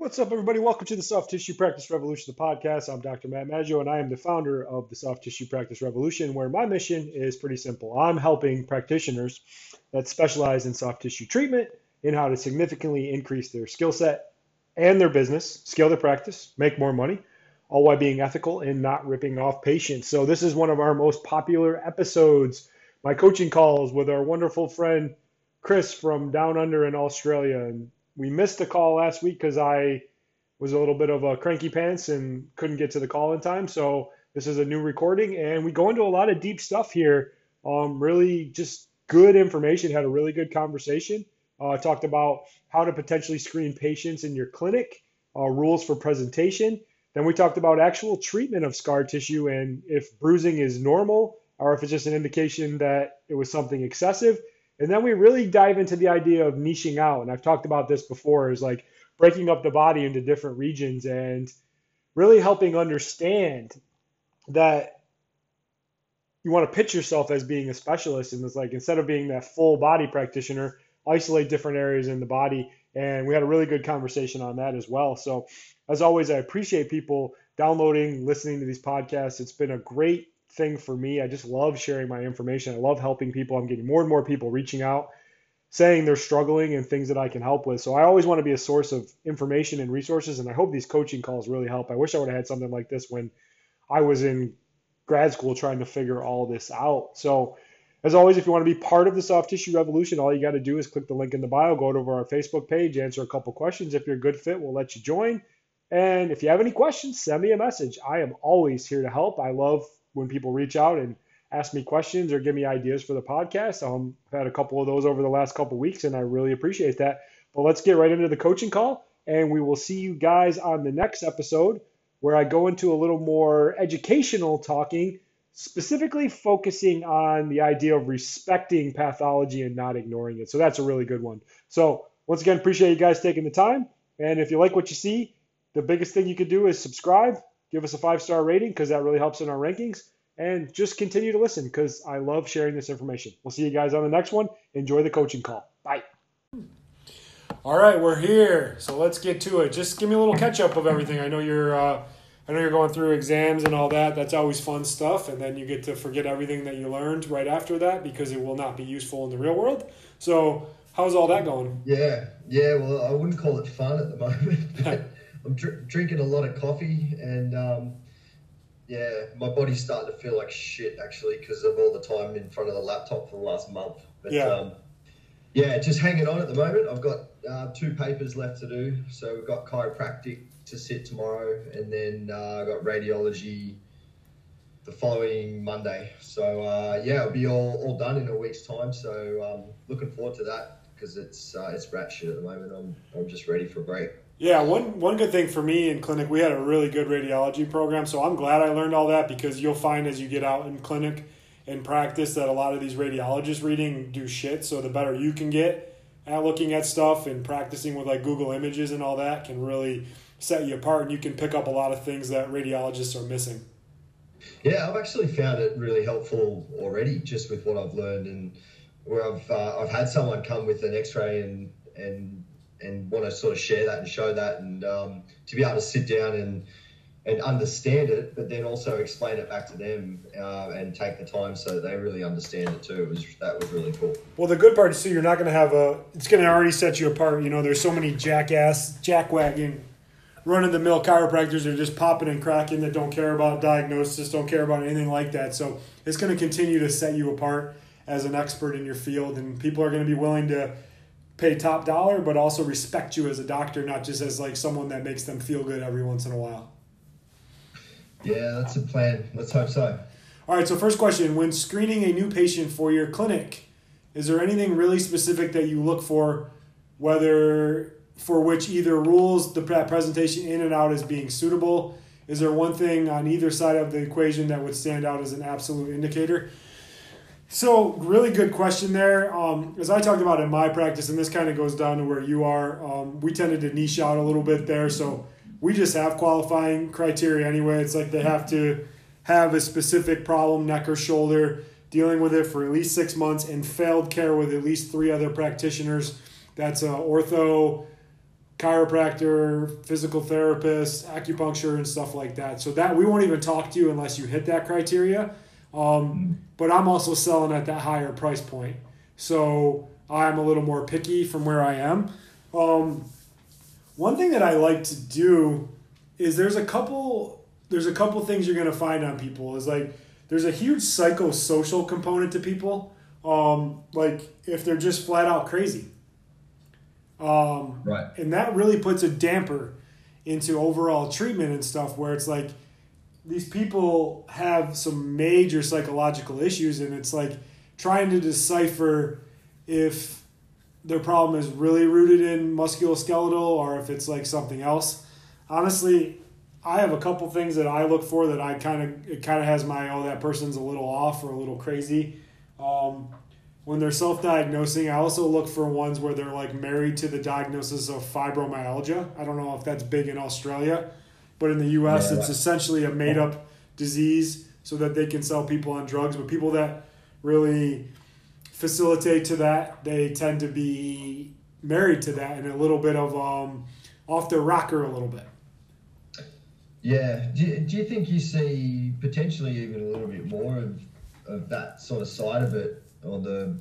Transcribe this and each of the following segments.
What's up, everybody? Welcome to the Soft Tissue Practice Revolution, the podcast. I'm Dr. Matt Maggio, and I am the founder of the Soft Tissue Practice Revolution, where my mission is pretty simple. I'm helping practitioners that specialize in soft tissue treatment in how to significantly increase their skill set and their business, scale their practice, make more money, all while being ethical and not ripping off patients. So, this is one of our most popular episodes, my coaching calls with our wonderful friend Chris from down under in Australia. And we missed the call last week because I was a little bit of a cranky pants and couldn't get to the call in time. So this is a new recording, and we go into a lot of deep stuff here. Um, really, just good information. Had a really good conversation. Uh, talked about how to potentially screen patients in your clinic, uh, rules for presentation. Then we talked about actual treatment of scar tissue and if bruising is normal or if it's just an indication that it was something excessive. And then we really dive into the idea of niching out. And I've talked about this before is like breaking up the body into different regions and really helping understand that you want to pitch yourself as being a specialist. And it's like instead of being that full body practitioner, isolate different areas in the body. And we had a really good conversation on that as well. So, as always, I appreciate people downloading, listening to these podcasts. It's been a great thing for me. I just love sharing my information. I love helping people. I'm getting more and more people reaching out saying they're struggling and things that I can help with. So I always want to be a source of information and resources. And I hope these coaching calls really help. I wish I would have had something like this when I was in grad school trying to figure all this out. So as always, if you want to be part of the soft tissue revolution, all you got to do is click the link in the bio, go over our Facebook page, answer a couple questions. If you're a good fit, we'll let you join. And if you have any questions, send me a message. I am always here to help. I love when people reach out and ask me questions or give me ideas for the podcast. Um, I've had a couple of those over the last couple weeks, and I really appreciate that. But let's get right into the coaching call, and we will see you guys on the next episode where I go into a little more educational talking, specifically focusing on the idea of respecting pathology and not ignoring it. So that's a really good one. So once again, appreciate you guys taking the time. And if you like what you see, the biggest thing you could do is subscribe, give us a five star rating because that really helps in our rankings and just continue to listen because I love sharing this information. We'll see you guys on the next one. Enjoy the coaching call. Bye. All right, we're here. So let's get to it. Just give me a little catch up of everything. I know you're uh, I know you're going through exams and all that. That's always fun stuff and then you get to forget everything that you learned right after that because it will not be useful in the real world. So, how's all that going? Yeah. Yeah, well, I wouldn't call it fun at the moment. But I'm dr- drinking a lot of coffee and um, yeah, my body's starting to feel like shit actually because of all the time in front of the laptop for the last month. But, yeah. Um, yeah, just hanging on at the moment. I've got uh, two papers left to do. So we've got chiropractic to sit tomorrow, and then uh, I've got radiology the following Monday. So uh, yeah, it'll be all, all done in a week's time. So um, looking forward to that because it's uh, it's rat shit at the moment. I'm I'm just ready for a break. Yeah, one one good thing for me in clinic, we had a really good radiology program, so I'm glad I learned all that because you'll find as you get out in clinic and practice that a lot of these radiologists reading do shit. So the better you can get at looking at stuff and practicing with like Google Images and all that can really set you apart, and you can pick up a lot of things that radiologists are missing. Yeah, I've actually found it really helpful already, just with what I've learned and where I've uh, I've had someone come with an X-ray and and and want to sort of share that and show that and um, to be able to sit down and and understand it, but then also explain it back to them uh, and take the time so they really understand it too. It was that was really cool. Well, the good part is too, you're not going to have a. It's going to already set you apart. You know, there's so many jackass, jackwagon, run of the mill chiropractors that are just popping and cracking that don't care about diagnosis, don't care about anything like that. So it's going to continue to set you apart as an expert in your field, and people are going to be willing to pay top dollar, but also respect you as a doctor, not just as like someone that makes them feel good every once in a while. Yeah, that's a plan. Let's hope so. All right, so first question when screening a new patient for your clinic, is there anything really specific that you look for, whether for which either rules the presentation in and out as being suitable? Is there one thing on either side of the equation that would stand out as an absolute indicator? So, really good question there. Um, as I talked about in my practice, and this kind of goes down to where you are, um, we tended to niche out a little bit there. So, we just have qualifying criteria anyway. It's like they have to have a specific problem, neck or shoulder, dealing with it for at least six months, and failed care with at least three other practitioners. That's uh, ortho, chiropractor, physical therapist, acupuncture, and stuff like that. So that we won't even talk to you unless you hit that criteria. Um, but I'm also selling at that higher price point, so I'm a little more picky from where I am. Um, one thing that I like to do is there's a couple there's a couple things you're gonna find on people is like there's a huge psychosocial component to people. Um, like if they're just flat out crazy. Um, right. And that really puts a damper into overall treatment and stuff where it's like these people have some major psychological issues and it's like trying to decipher if their problem is really rooted in musculoskeletal or if it's like something else. Honestly, I have a couple things that I look for that I kind of it kind of has my oh that person's a little off or a little crazy. Um, when they're self-diagnosing, I also look for ones where they're like married to the diagnosis of fibromyalgia. I don't know if that's big in Australia, but in the U.S., yeah, it's essentially a made-up disease so that they can sell people on drugs. But people that really facilitate to that, they tend to be married to that and a little bit of um, off their rocker a little bit. Yeah. Do you, do you think you see potentially even a little bit more of, of that sort of side of it or the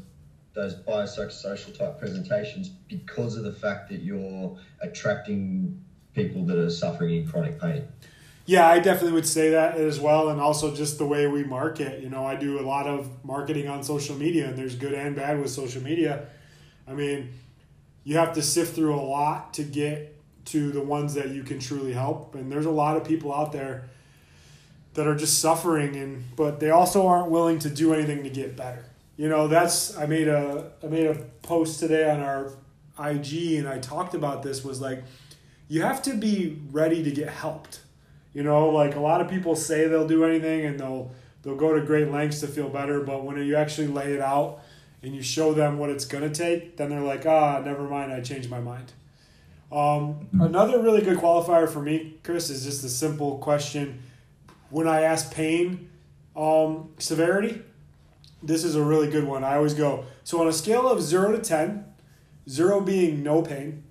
those biopsychosocial type presentations because of the fact that you're attracting people that are suffering in chronic pain? Yeah, I definitely would say that as well, and also just the way we market. You know, I do a lot of marketing on social media, and there's good and bad with social media. I mean, you have to sift through a lot to get to the ones that you can truly help. And there's a lot of people out there that are just suffering and but they also aren't willing to do anything to get better. You know, that's I made a I made a post today on our IG and I talked about this was like you have to be ready to get helped. You know, like a lot of people say they'll do anything and they'll they'll go to great lengths to feel better, but when you actually lay it out and you show them what it's going to take, then they're like, "Ah, never mind, I changed my mind." Um, another really good qualifier for me, Chris, is just a simple question. When I ask pain um, severity, this is a really good one. I always go, so on a scale of 0 to 10, 0 being no pain,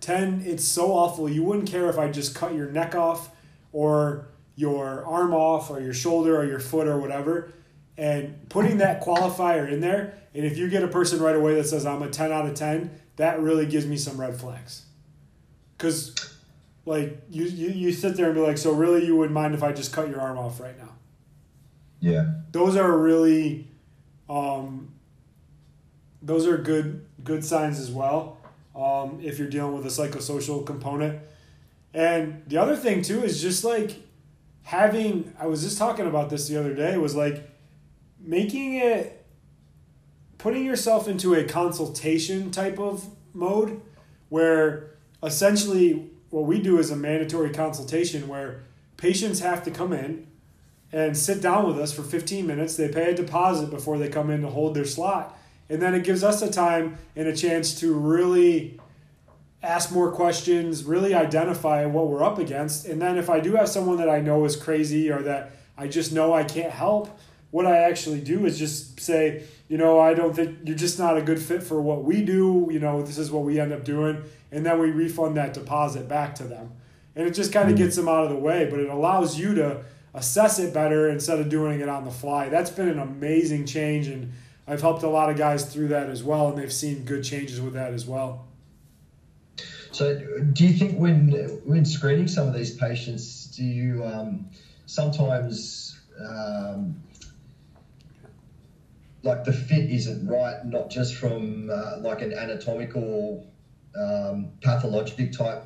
10, it's so awful you wouldn't care if I just cut your neck off or your arm off or your shoulder or your foot or whatever. And putting that qualifier in there, and if you get a person right away that says I'm a 10 out of 10, that really gives me some red flags because like you, you you sit there and be like, so really you wouldn't mind if I just cut your arm off right now? Yeah. Those are really, um, those are good good signs as well. Um, if you're dealing with a psychosocial component, and the other thing too is just like having. I was just talking about this the other day. Was like making it, putting yourself into a consultation type of mode where essentially what we do is a mandatory consultation where patients have to come in and sit down with us for 15 minutes. They pay a deposit before they come in to hold their slot. And then it gives us a time and a chance to really ask more questions, really identify what we're up against. And then if I do have someone that I know is crazy or that I just know I can't help, what I actually do is just say, you know, I don't think you're just not a good fit for what we do. You know, this is what we end up doing and then we refund that deposit back to them. And it just kind of hmm. gets them out of the way, but it allows you to assess it better instead of doing it on the fly. That's been an amazing change, and I've helped a lot of guys through that as well, and they've seen good changes with that as well. So, do you think when when screening some of these patients, do you um, sometimes um, like the fit isn't right, not just from uh, like an anatomical um, pathologic type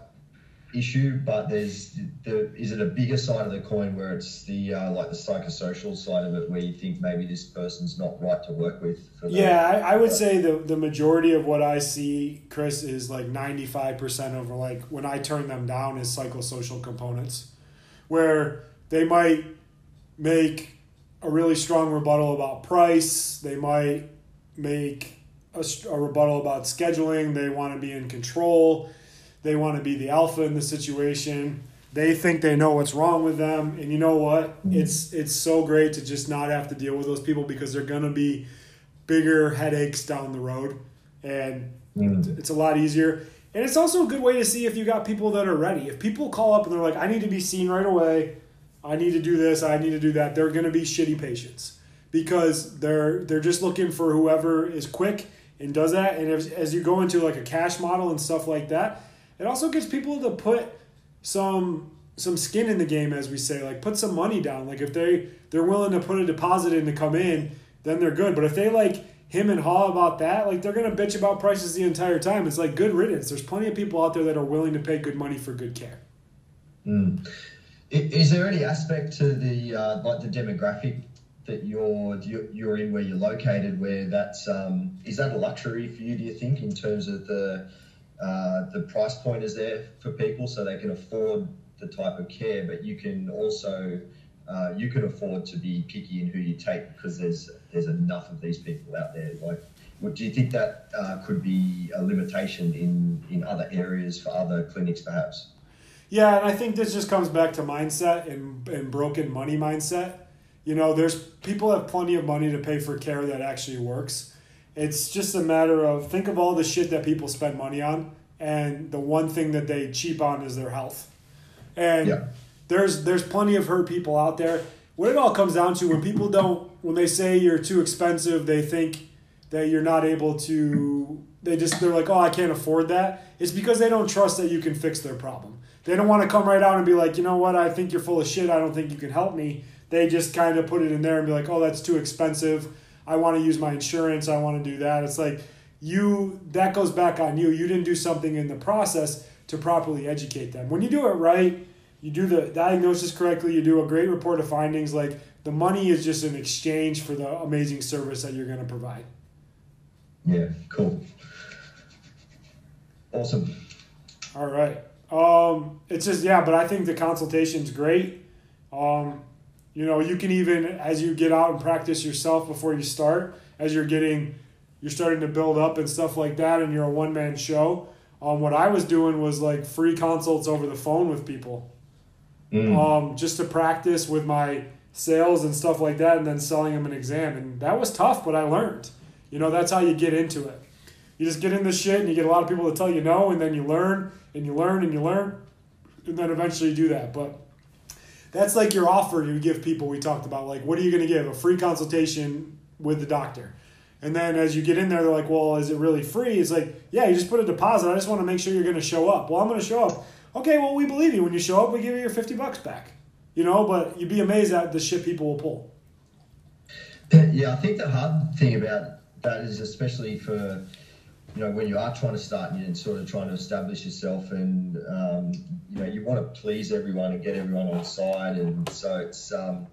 issue, but there's the is it a bigger side of the coin where it's the uh, like the psychosocial side of it where you think maybe this person's not right to work with? yeah, I, I, would say the the majority of what I see, Chris, is like ninety five percent over like when I turn them down is psychosocial components, where they might make a really strong rebuttal about price. They might make a, a rebuttal about scheduling. They want to be in control. They want to be the alpha in the situation. They think they know what's wrong with them, and you know what? Mm-hmm. It's it's so great to just not have to deal with those people because they're gonna be bigger headaches down the road, and mm. it's a lot easier. And it's also a good way to see if you got people that are ready. If people call up and they're like, I need to be seen right away, I need to do this, I need to do that, they're going to be shitty patients because they're they're just looking for whoever is quick and does that. And as, as you go into like a cash model and stuff like that, it also gets people to put some some skin in the game, as we say, like put some money down. Like if they they're willing to put a deposit in to come in, then they're good. But if they like him and Haw about that, like they're gonna bitch about prices the entire time. It's like good riddance. There's plenty of people out there that are willing to pay good money for good care. Mm. Is there any aspect to the uh, like the demographic that you're you're in where you're located where that's um, is that a luxury for you? Do you think in terms of the uh, the price point is there for people so they can afford the type of care, but you can also uh, you can afford to be picky in who you take because there's there's enough of these people out there. Like, do you think that uh, could be a limitation in in other areas for other clinics, perhaps? Yeah, and I think this just comes back to mindset and, and broken money mindset. You know, there's people have plenty of money to pay for care that actually works. It's just a matter of think of all the shit that people spend money on, and the one thing that they cheap on is their health. And yeah. there's there's plenty of hurt people out there. What it all comes down to when people don't when they say you're too expensive, they think that you're not able to they just they're like, "Oh, I can't afford that." It's because they don't trust that you can fix their problem. They don't want to come right out and be like, "You know what? I think you're full of shit. I don't think you can help me." They just kind of put it in there and be like, "Oh, that's too expensive. I want to use my insurance. I want to do that." It's like you that goes back on you. You didn't do something in the process to properly educate them. When you do it right, you do the diagnosis correctly, you do a great report of findings, like the money is just an exchange for the amazing service that you're going to provide. Yeah, cool. Awesome. All right. Um, it's just yeah, but I think the consultation's great. Um, you know, you can even as you get out and practice yourself before you start, as you're getting, you're starting to build up and stuff like that, and you're a one man show. Um, what I was doing was like free consults over the phone with people, mm. um, just to practice with my sales and stuff like that, and then selling them an exam. And that was tough, but I learned. You know, that's how you get into it. You just get in this shit, and you get a lot of people to tell you no, and then you learn and you learn and you learn, and then eventually you do that. But that's like your offer you give people. We talked about like, what are you going to give? A free consultation with the doctor and then as you get in there, they're like, well, is it really free? It's like, yeah, you just put a deposit. I just want to make sure you're going to show up. Well, I'm going to show up. Okay, well, we believe you. When you show up, we give you your 50 bucks back. You know, but you'd be amazed at the shit people will pull. Yeah, I think the hard thing about that is especially for, you know, when you are trying to start and sort of trying to establish yourself and, um, you know, you want to please everyone and get everyone on side. And so it's, um,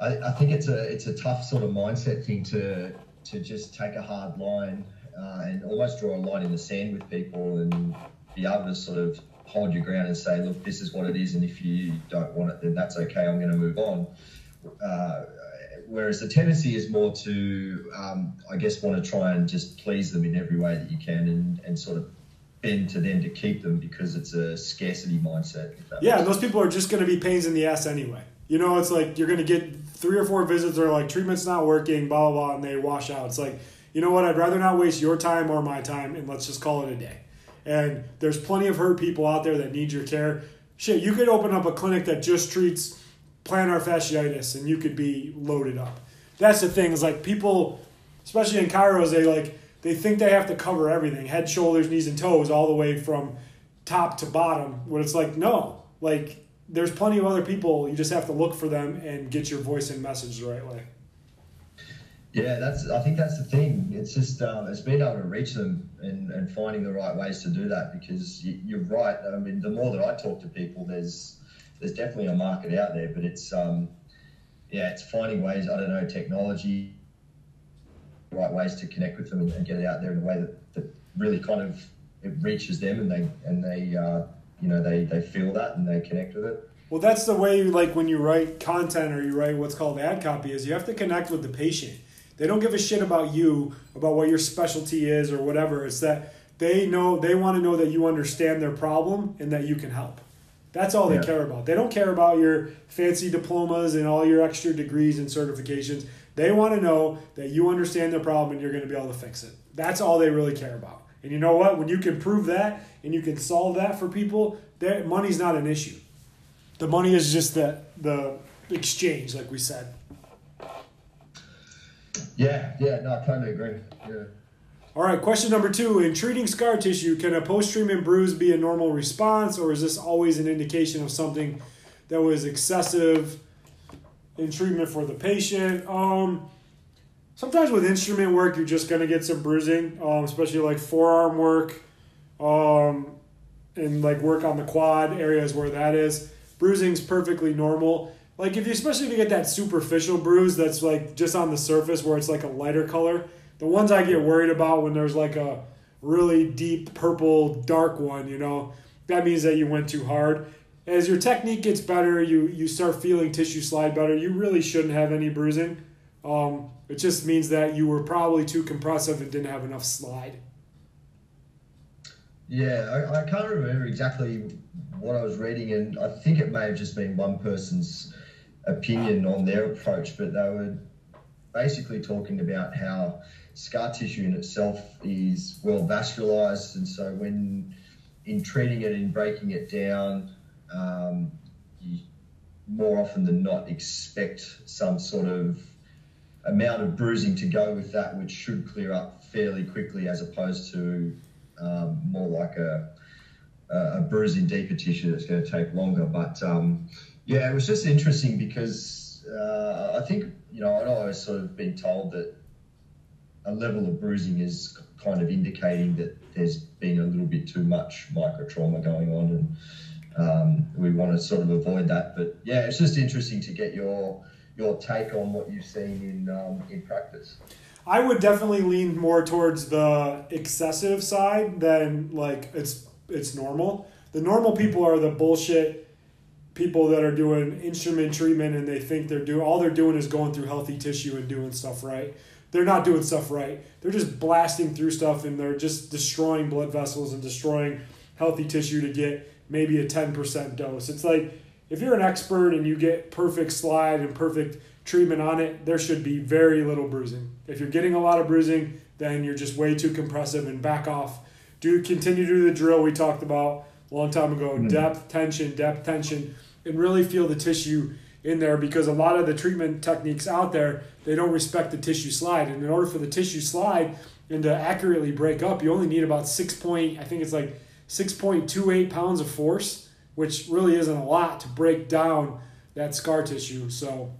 I, I, think it's a it's a tough sort of mindset thing to to just take a hard line uh, and almost draw a line in the sand with people and be able to sort of hold your ground and say, look, this is what it is, and if you don't want it, then that's okay. I'm going to move on. Uh, whereas the tendency is more to, um, I guess, want to try and just please them in every way that you can, and, and sort of bend to them to keep them because it's a scarcity mindset. Yeah, those people are just going to be pains in the ass anyway. You know, it's like you're going to get three or four visits or like treatment's not working, blah, blah, blah, and they wash out. It's like, you know what? I'd rather not waste your time or my time, and let's just call it a day. And there's plenty of hurt people out there that need your care. Shit, you could open up a clinic that just treats plantar fasciitis, and you could be loaded up. That's the thing. Is like people, especially in chiros, they like they think they have to cover everything: head, shoulders, knees, and toes, all the way from top to bottom. When it's like, no, like there's plenty of other people. You just have to look for them and get your voice and message the right way. Yeah, that's. I think that's the thing. It's just um, it's being able to reach them and, and finding the right ways to do that. Because you, are right. I mean, the more that I talk to people, there's there's definitely a market out there, but it's um, yeah, it's finding ways. I don't know, technology, right ways to connect with them and, and get it out there in a way that, that really kind of it reaches them and they and they uh, you know they they feel that and they connect with it. Well, that's the way like when you write content or you write what's called ad copy is you have to connect with the patient. They don't give a shit about you, about what your specialty is or whatever. It's that they know they want to know that you understand their problem and that you can help. That's all they yeah. care about. They don't care about your fancy diplomas and all your extra degrees and certifications. They want to know that you understand their problem and you're going to be able to fix it. That's all they really care about. And you know what? When you can prove that and you can solve that for people, that money's not an issue. The money is just the the exchange, like we said. Yeah, yeah, no, I totally agree. Yeah. All right, question number two. In treating scar tissue, can a post treatment bruise be a normal response, or is this always an indication of something that was excessive in treatment for the patient? Um, sometimes with instrument work, you're just going to get some bruising, um, especially like forearm work um, and like work on the quad areas where that is. Bruising's perfectly normal. Like if you, especially if you get that superficial bruise that's like just on the surface where it's like a lighter color. The ones I get worried about when there's like a really deep purple dark one, you know, that means that you went too hard. As your technique gets better, you you start feeling tissue slide better. You really shouldn't have any bruising. Um, it just means that you were probably too compressive and didn't have enough slide. Yeah, I, I can't remember exactly what I was reading, and I think it may have just been one person's opinion on their approach, but they were basically talking about how scar tissue in itself is well vascularized, and so when in treating it and breaking it down, um, you more often than not expect some sort of amount of bruising to go with that, which should clear up fairly quickly, as opposed to um, more like a, a bruising deeper tissue that's going to take longer. But um, yeah, it was just interesting because uh, I think you know I'd always sort of been told that a level of bruising is kind of indicating that there's been a little bit too much micro trauma going on, and um, we want to sort of avoid that. But yeah, it's just interesting to get your your take on what you've seen in um, in practice. I would definitely lean more towards the excessive side than like it's it's normal. The normal people are the bullshit people that are doing instrument treatment and they think they're doing all they're doing is going through healthy tissue and doing stuff right. They're not doing stuff right. They're just blasting through stuff and they're just destroying blood vessels and destroying healthy tissue to get maybe a 10% dose. It's like if you're an expert and you get perfect slide and perfect treatment on it, there should be very little bruising. If you're getting a lot of bruising, then you're just way too compressive and back off. Do continue to do the drill we talked about a long time ago. Mm-hmm. Depth, tension, depth, tension, and really feel the tissue in there because a lot of the treatment techniques out there, they don't respect the tissue slide. And in order for the tissue slide and to accurately break up, you only need about six point, I think it's like 6.28 pounds of force, which really isn't a lot to break down that scar tissue. So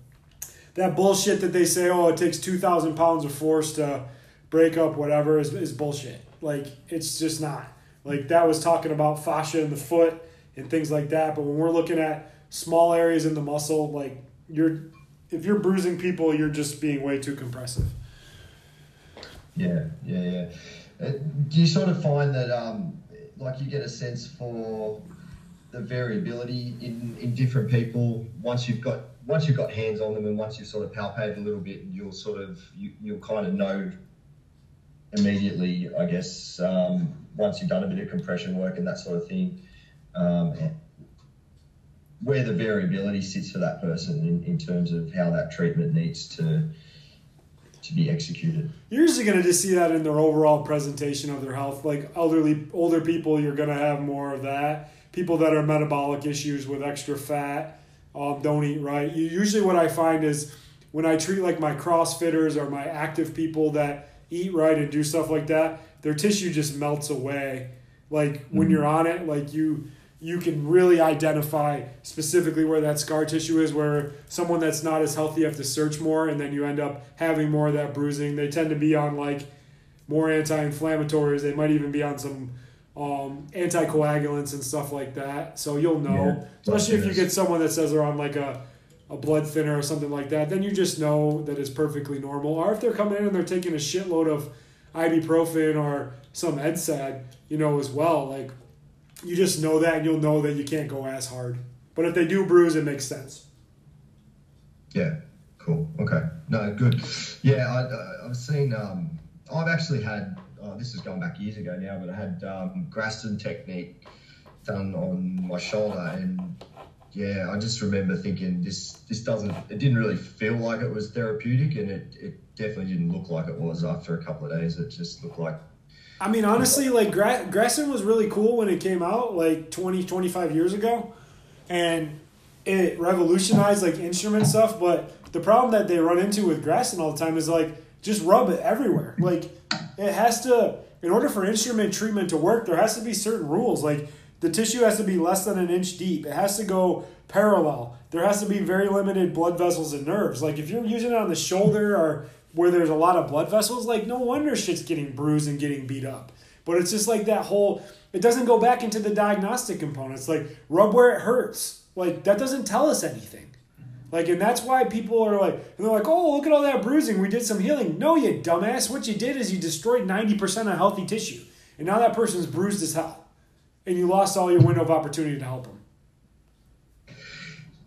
that bullshit that they say, oh, it takes 2,000 pounds of force to break up whatever is, is bullshit. Like, it's just not. Like, that was talking about fascia in the foot and things like that. But when we're looking at small areas in the muscle, like, you're, if you're bruising people, you're just being way too compressive. Yeah, yeah, yeah. Uh, do you sort of find that, um, like, you get a sense for the variability in, in different people once you've got once you've got hands on them and once you've sort of palpated a little bit, you'll sort of you, you'll kind of know immediately, I guess, um, once you've done a bit of compression work and that sort of thing, um, where the variability sits for that person in, in terms of how that treatment needs to to be executed. You're usually going to just see that in their overall presentation of their health. Like elderly, older people, you're going to have more of that. People that are metabolic issues with extra fat um, don't eat right. Usually, what I find is when I treat like my CrossFitters or my active people that eat right and do stuff like that, their tissue just melts away. Like when mm-hmm. you're on it, like you you can really identify specifically where that scar tissue is. Where someone that's not as healthy you have to search more, and then you end up having more of that bruising. They tend to be on like more anti-inflammatories. They might even be on some um, anticoagulants and stuff like that. So you'll know, yeah, especially if you get someone that says they're on like a, a blood thinner or something like that, then you just know that it's perfectly normal. Or if they're coming in and they're taking a shitload of ibuprofen or some NSAID, you know, as well, like you just know that and you'll know that you can't go as hard. But if they do bruise, it makes sense. Yeah, cool. Okay. No, good. Yeah, I, I've seen, um, I've actually had oh, this is going back years ago now, but I had um, Graston technique done on my shoulder, and yeah, I just remember thinking this this doesn't. It didn't really feel like it was therapeutic, and it, it definitely didn't look like it was after a couple of days. It just looked like I mean, honestly, like Gra- Graston was really cool when it came out, like 20, 25 years ago, and it revolutionized like instrument stuff. But the problem that they run into with Graston all the time is like just rub it everywhere. Like it has to, in order for instrument treatment to work, there has to be certain rules. Like the tissue has to be less than an inch deep. It has to go parallel. There has to be very limited blood vessels and nerves. Like if you're using it on the shoulder or where there's a lot of blood vessels, like no wonder shit's getting bruised and getting beat up. But it's just like that whole it doesn't go back into the diagnostic components. Like rub where it hurts. Like that doesn't tell us anything. Like and that's why people are like they're like, "Oh, look at all that bruising. We did some healing." No, you dumbass. What you did is you destroyed 90% of healthy tissue. And now that person's bruised as hell. And you lost all your window of opportunity to help them.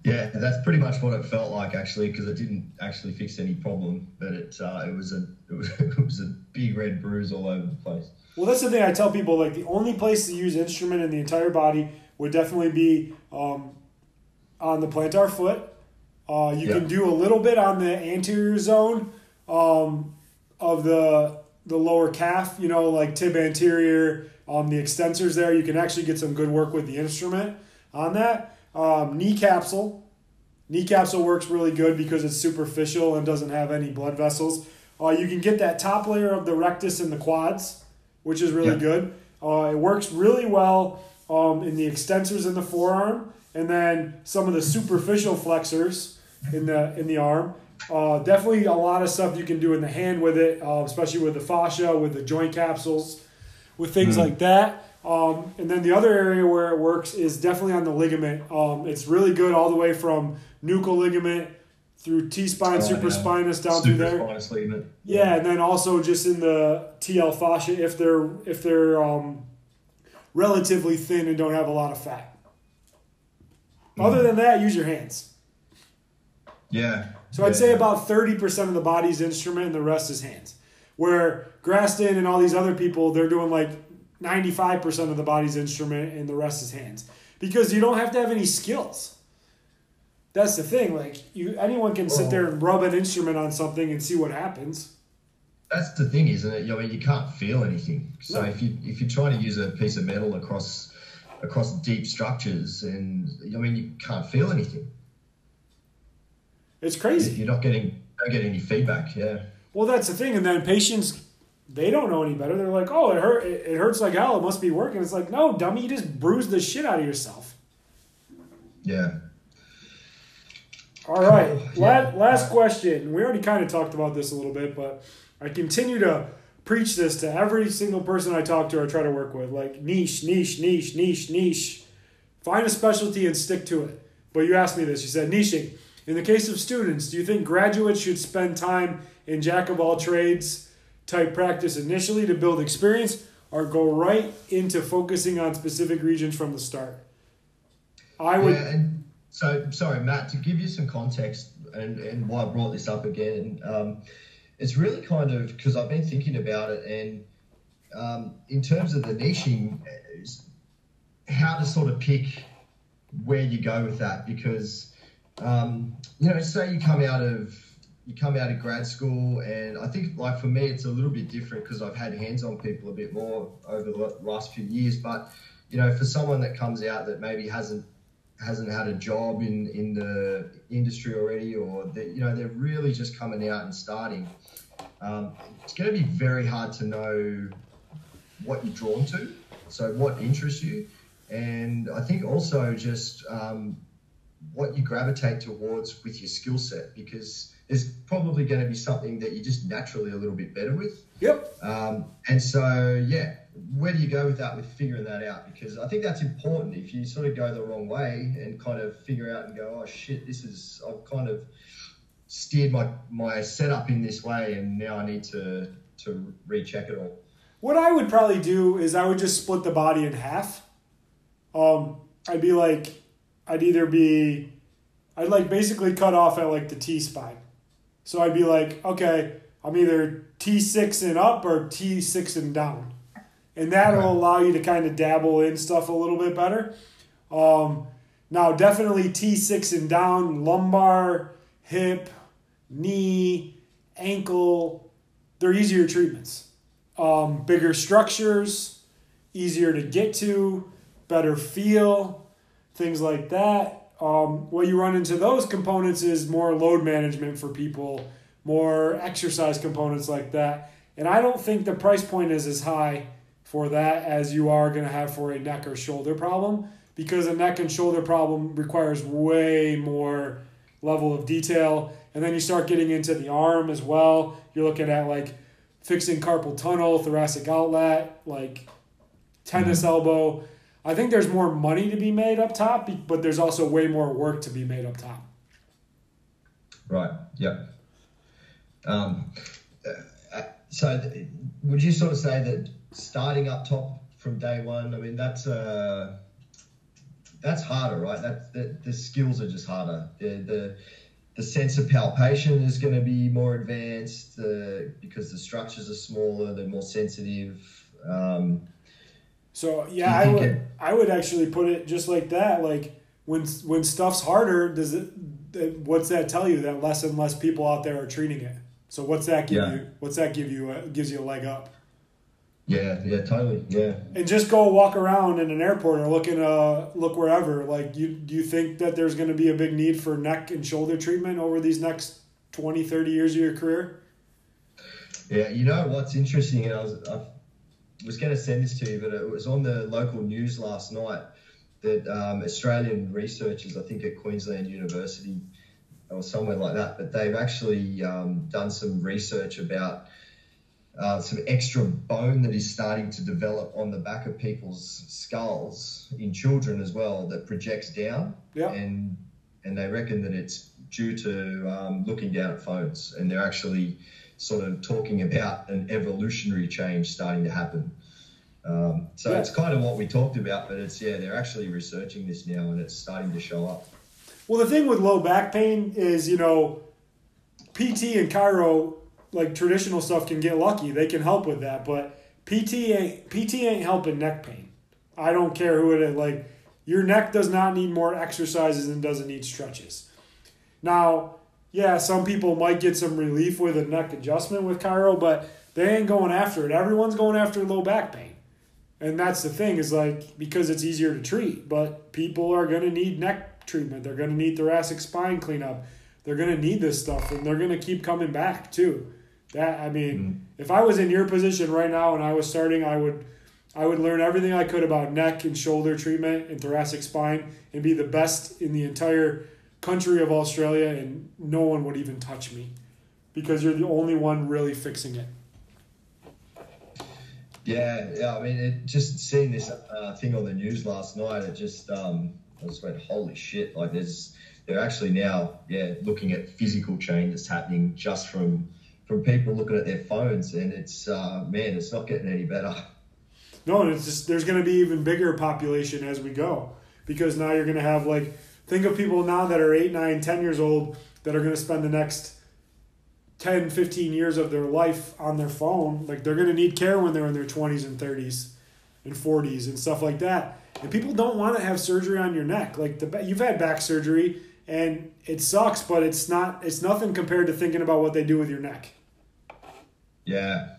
Yeah, that's pretty much what it felt like actually, because it didn't actually fix any problem, but it uh, it was a it was, it was a big red bruise all over the place. Well, that's the thing I tell people. Like the only place to use instrument in the entire body would definitely be um, on the plantar foot. Uh, you can do a little bit on the anterior zone um, of the the lower calf. You know, like tib anterior, um, the extensors there. You can actually get some good work with the instrument on that. Um, knee capsule. Knee capsule works really good because it's superficial and doesn't have any blood vessels. Uh, you can get that top layer of the rectus in the quads, which is really good. Uh, it works really well um, in the extensors in the forearm, and then some of the superficial flexors in the in the arm. Uh, definitely a lot of stuff you can do in the hand with it, uh, especially with the fascia, with the joint capsules, with things mm. like that. Um, and then the other area where it works is definitely on the ligament. Um, it's really good all the way from nuchal ligament through T spine, oh, supraspinous yeah. down through there. Ligament. Yeah. yeah, and then also just in the TL fascia if they're if they're um, relatively thin and don't have a lot of fat. Mm. Other than that, use your hands. Yeah. So yeah. I'd say about thirty percent of the body's instrument, and the rest is hands. Where Graston and all these other people, they're doing like 95% of the body's instrument and the rest is hands. Because you don't have to have any skills. That's the thing like you anyone can sit there oh. and rub an instrument on something and see what happens. That's the thing isn't it? I mean you can't feel anything. So no. if you if you're trying to use a piece of metal across across deep structures and i mean you can't feel anything. It's crazy. You're not getting don't get any feedback yeah. Well that's the thing and then patients they don't know any better. They're like, oh, it hurt. It hurts like hell. It must be working. It's like, no, dummy, you just bruised the shit out of yourself. Yeah. All right. Oh, yeah. Last question. We already kind of talked about this a little bit, but I continue to preach this to every single person I talk to or try to work with. Like niche, niche, niche, niche, niche. Find a specialty and stick to it. But you asked me this. You said niching. In the case of students, do you think graduates should spend time in jack of all trades? Type practice initially to build experience or go right into focusing on specific regions from the start? I would. Yeah, so, sorry, Matt, to give you some context and, and why I brought this up again, um, it's really kind of because I've been thinking about it and um, in terms of the niching, how to sort of pick where you go with that because, um, you know, say you come out of you come out of grad school, and I think like for me, it's a little bit different because I've had hands-on people a bit more over the last few years. But you know, for someone that comes out that maybe hasn't hasn't had a job in in the industry already, or that you know they're really just coming out and starting, um, it's going to be very hard to know what you're drawn to. So what interests you, and I think also just um, what you gravitate towards with your skill set because there's probably going to be something that you're just naturally a little bit better with. Yep. Um, and so, yeah, where do you go with that with figuring that out? Because I think that's important. If you sort of go the wrong way and kind of figure out and go, oh shit, this is, I've kind of steered my, my setup in this way and now I need to, to recheck it all. What I would probably do is I would just split the body in half. Um, I'd be like, I'd either be, I'd like basically cut off at like the T spine. So I'd be like, okay, I'm either T6 and up or T6 and down. And that'll okay. allow you to kind of dabble in stuff a little bit better. Um, now, definitely T6 and down, lumbar, hip, knee, ankle, they're easier treatments. um, bigger structures, easier to get to, better feel, things like that. Um, what you run into those components is more load management for people, more exercise components like that. And I don't think the price point is as high for that as you are going to have for a neck or shoulder problem because a neck and shoulder problem requires way more level of detail. And then you start getting into the arm as well. You're looking at like fixing carpal tunnel, thoracic outlet, like tennis mm-hmm. elbow. I think there's more money to be made up top, but there's also way more work to be made up top. Right. Yep. Um, uh, so, th- would you sort of say that starting up top from day one? I mean, that's uh, that's harder, right? That the, the skills are just harder. The, the the sense of palpation is going to be more advanced uh, because the structures are smaller, they're more sensitive. Um, so yeah, I would it, I would actually put it just like that. Like when when stuff's harder, does it? What's that tell you? That less and less people out there are treating it. So what's that give yeah. you? What's that give you? Uh, gives you a leg up. Yeah, yeah, totally. Yeah. And just go walk around in an airport or look in a look wherever. Like, you do you think that there's going to be a big need for neck and shoulder treatment over these next 20, 30 years of your career? Yeah, you know what's interesting, and I was I was going to send this to you, but it was on the local news last night that um, Australian researchers, I think at Queensland University or somewhere like that, but they've actually um, done some research about uh, some extra bone that is starting to develop on the back of people's skulls in children as well that projects down. Yeah. And and they reckon that it's due to um, looking down at phones, and they're actually sort of talking about an evolutionary change starting to happen. Um, so yeah. it's kind of what we talked about, but it's yeah, they're actually researching this now, and it's starting to show up. Well, the thing with low back pain is, you know, PT and chiro, like traditional stuff, can get lucky. They can help with that, but PT ain't PT ain't helping neck pain. I don't care who it is. Like your neck does not need more exercises and doesn't need stretches. Now, yeah, some people might get some relief with a neck adjustment with chiro, but they ain't going after it. Everyone's going after low back pain. And that's the thing is like because it's easier to treat, but people are going to need neck treatment. They're going to need thoracic spine cleanup. They're going to need this stuff and they're going to keep coming back too. That I mean, mm-hmm. if I was in your position right now and I was starting, I would I would learn everything I could about neck and shoulder treatment and thoracic spine and be the best in the entire country of Australia and no one would even touch me because you're the only one really fixing it. Yeah, yeah. I mean, it, just seeing this uh, thing on the news last night, it just um, I just went, holy shit! Like, there's they're actually now, yeah, looking at physical change that's happening just from from people looking at their phones, and it's uh, man, it's not getting any better. No, and it's just there's going to be even bigger population as we go because now you're going to have like think of people now that are 8 9 10 years old that are going to spend the next 10, 15 years of their life on their phone. Like they're going to need care when they're in their 20s and 30s and 40s and stuff like that. And people don't want to have surgery on your neck. Like the you've had back surgery and it sucks, but it's not it's nothing compared to thinking about what they do with your neck. Yeah.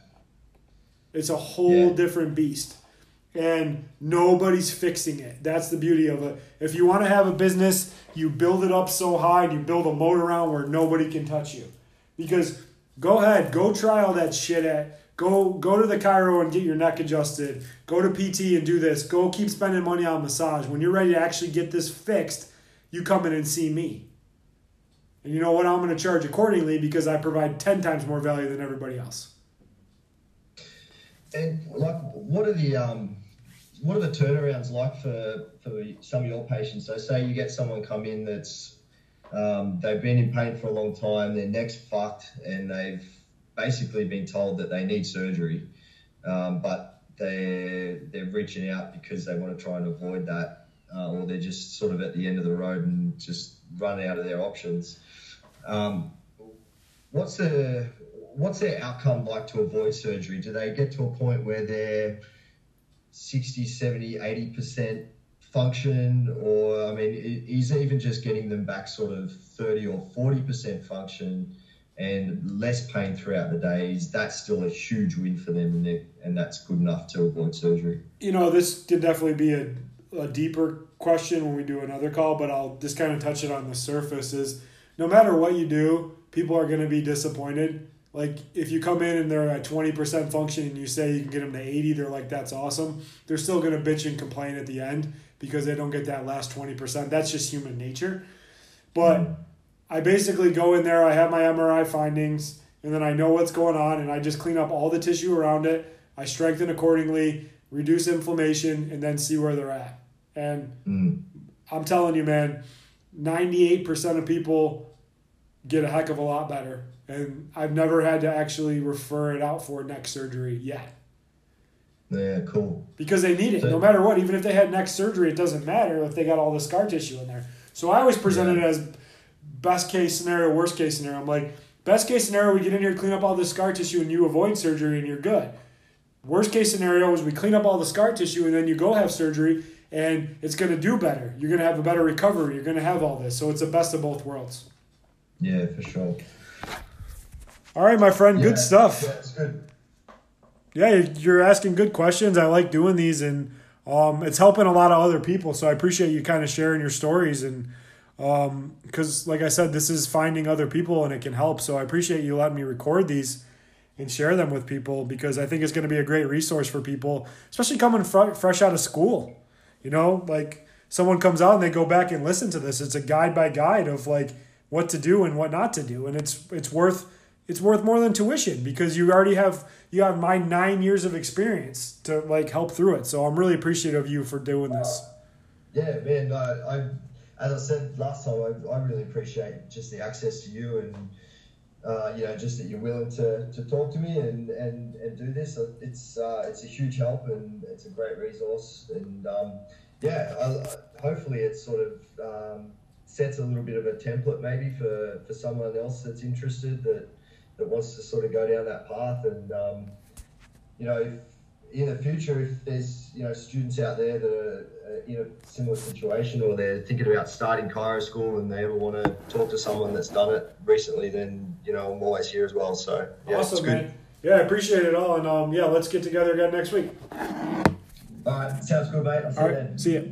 It's a whole yeah. different beast. And nobody's fixing it. That's the beauty of it. If you want to have a business, you build it up so high and you build a moat around where nobody can touch you. Because go ahead, go try all that shit at go go to the chiro and get your neck adjusted. Go to PT and do this. Go keep spending money on massage. When you're ready to actually get this fixed, you come in and see me. And you know what? I'm going to charge accordingly because I provide 10 times more value than everybody else. And like what are the um what are the turnarounds like for for some of your patients? So say you get someone come in that's um, they've been in pain for a long time, their neck's fucked, and they've basically been told that they need surgery, um, but they're they're reaching out because they want to try and avoid that, uh, or they're just sort of at the end of the road and just run out of their options. Um, what's the what's their outcome like to avoid surgery? Do they get to a point where they're 60, 70, 80 percent function, or I mean, is even just getting them back sort of 30 or 40% function and less pain throughout the days, that's still a huge win for them, and, and that's good enough to avoid surgery. You know, this could definitely be a, a deeper question when we do another call, but I'll just kind of touch it on the surface. Is no matter what you do, people are going to be disappointed. Like if you come in and they're at twenty percent function and you say you can get them to eighty, they're like that's awesome. They're still going to bitch and complain at the end because they don't get that last twenty percent. That's just human nature. But mm-hmm I basically go in there, I have my MRI findings, and then I know what's going on, and I just clean up all the tissue around it. I strengthen accordingly, reduce inflammation, and then see where they're at. And mm. I'm telling you, man, 98% of people get a heck of a lot better. And I've never had to actually refer it out for neck surgery yet. Yeah, cool. Because they need it. No matter what, even if they had neck surgery, it doesn't matter if they got all the scar tissue in there. So I always present yeah. it as best case scenario, worst case scenario. I'm like, best case scenario, we get in here, clean up all the scar tissue, and you avoid surgery, and you're good. Worst case scenario is we clean up all the scar tissue, and then you go have surgery, and it's going to do better. You're going to have a better recovery. You're going to have all this. So it's the best of both worlds. Yeah, for sure. All right, my friend. Yeah, good stuff. Yeah, it's good. Yeah, you're asking good questions. I like doing these, and um, it's helping a lot of other people. So I appreciate you kind of sharing your stories and because um, like i said this is finding other people and it can help so i appreciate you letting me record these and share them with people because i think it's going to be a great resource for people especially coming fr- fresh out of school you know like someone comes out and they go back and listen to this it's a guide by guide of like what to do and what not to do. And it's it's worth it's worth more than tuition because you already have you have my nine years of experience to like help through it. So i'm really appreciative of you for doing this. Yeah man I, I as I said last time, I, I really appreciate just the access to you and uh, you know just that you're willing to, to talk to me and, and, and do this. It's uh, it's a huge help and it's a great resource. And um, yeah, I, hopefully it's sort of um, sets a little bit of a template maybe for, for someone else that's interested that that wants to sort of go down that path and um, you know if in the future, if there's you know students out there that are in a similar situation or they're thinking about starting chiro school and they ever want to talk to someone that's done it recently, then you know I'm always here as well. So yeah, awesome, man. Yeah, I appreciate it all, and um, yeah, let's get together again next week. All right, sounds good, mate. I'll see all you then. See you.